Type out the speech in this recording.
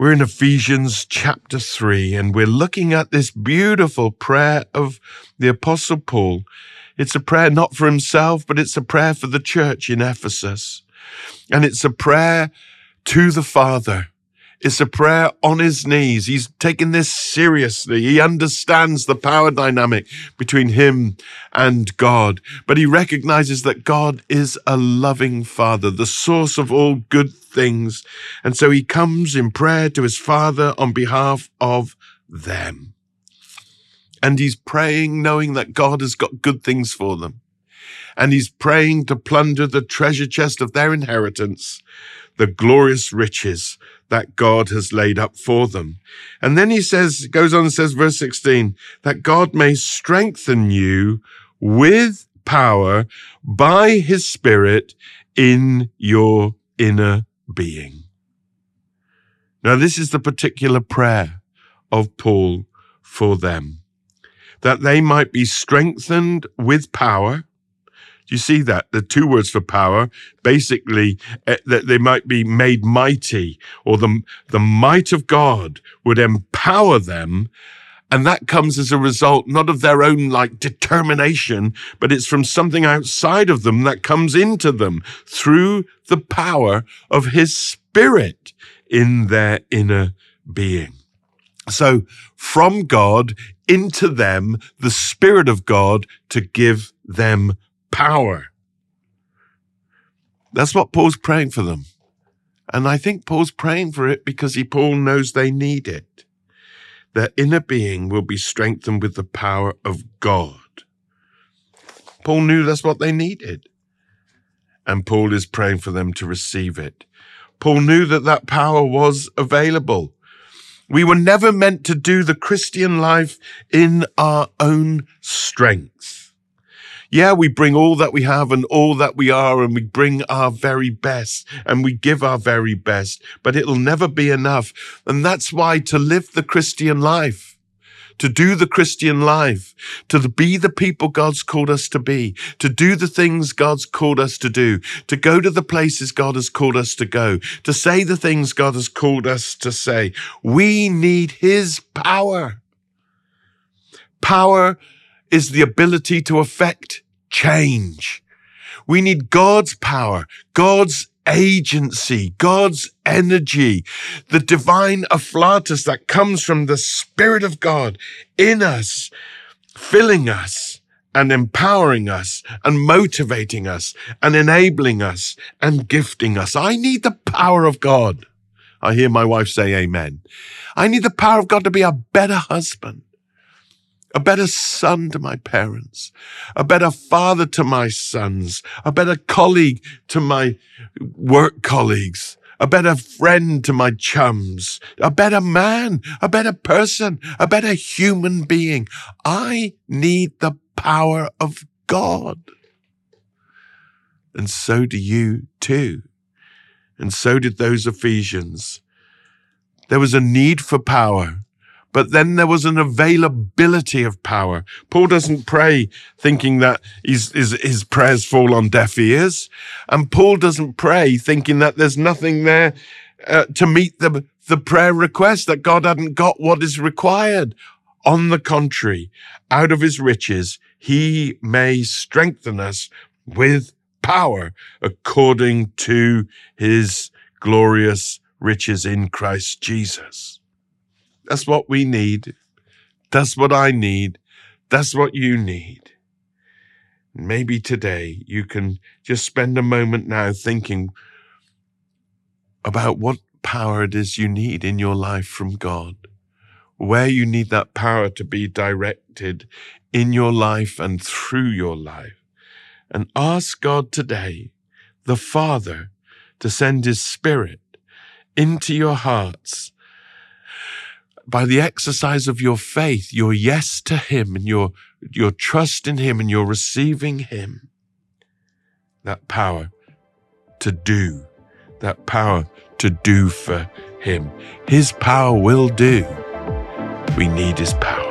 We're in Ephesians chapter 3, and we're looking at this beautiful prayer of the Apostle Paul. It's a prayer not for himself, but it's a prayer for the church in Ephesus. And it's a prayer to the Father. It's a prayer on his knees. He's taking this seriously. He understands the power dynamic between him and God, but he recognizes that God is a loving father, the source of all good things. And so he comes in prayer to his father on behalf of them. And he's praying knowing that God has got good things for them. And he's praying to plunder the treasure chest of their inheritance, the glorious riches that God has laid up for them. And then he says, goes on and says, verse 16, that God may strengthen you with power by his spirit in your inner being. Now, this is the particular prayer of Paul for them, that they might be strengthened with power do you see that? The two words for power, basically, uh, that they might be made mighty or the, the might of God would empower them. And that comes as a result, not of their own like determination, but it's from something outside of them that comes into them through the power of his spirit in their inner being. So from God into them, the spirit of God to give them power. That's what Paul's praying for them. And I think Paul's praying for it because he, Paul knows they need it. Their inner being will be strengthened with the power of God. Paul knew that's what they needed. And Paul is praying for them to receive it. Paul knew that that power was available. We were never meant to do the Christian life in our own strength. Yeah, we bring all that we have and all that we are, and we bring our very best and we give our very best, but it'll never be enough. And that's why to live the Christian life, to do the Christian life, to be the people God's called us to be, to do the things God's called us to do, to go to the places God has called us to go, to say the things God has called us to say. We need His power. Power is the ability to affect change. We need God's power, God's agency, God's energy, the divine afflatus that comes from the Spirit of God in us, filling us and empowering us and motivating us and enabling us and gifting us. I need the power of God. I hear my wife say amen. I need the power of God to be a better husband a better son to my parents, a better father to my sons, a better colleague to my work colleagues, a better friend to my chums, a better man, a better person, a better human being. I need the power of God. And so do you too. And so did those Ephesians. There was a need for power but then there was an availability of power. Paul doesn't pray thinking that his, his, his prayers fall on deaf ears. And Paul doesn't pray thinking that there's nothing there uh, to meet the, the prayer request, that God hadn't got what is required. On the contrary, out of his riches, he may strengthen us with power according to his glorious riches in Christ Jesus. That's what we need. That's what I need. That's what you need. Maybe today you can just spend a moment now thinking about what power it is you need in your life from God, where you need that power to be directed in your life and through your life. And ask God today, the Father, to send His Spirit into your hearts by the exercise of your faith, your yes to Him and your your trust in Him and you're receiving Him, that power to do, that power to do for Him. His power will do. We need His power.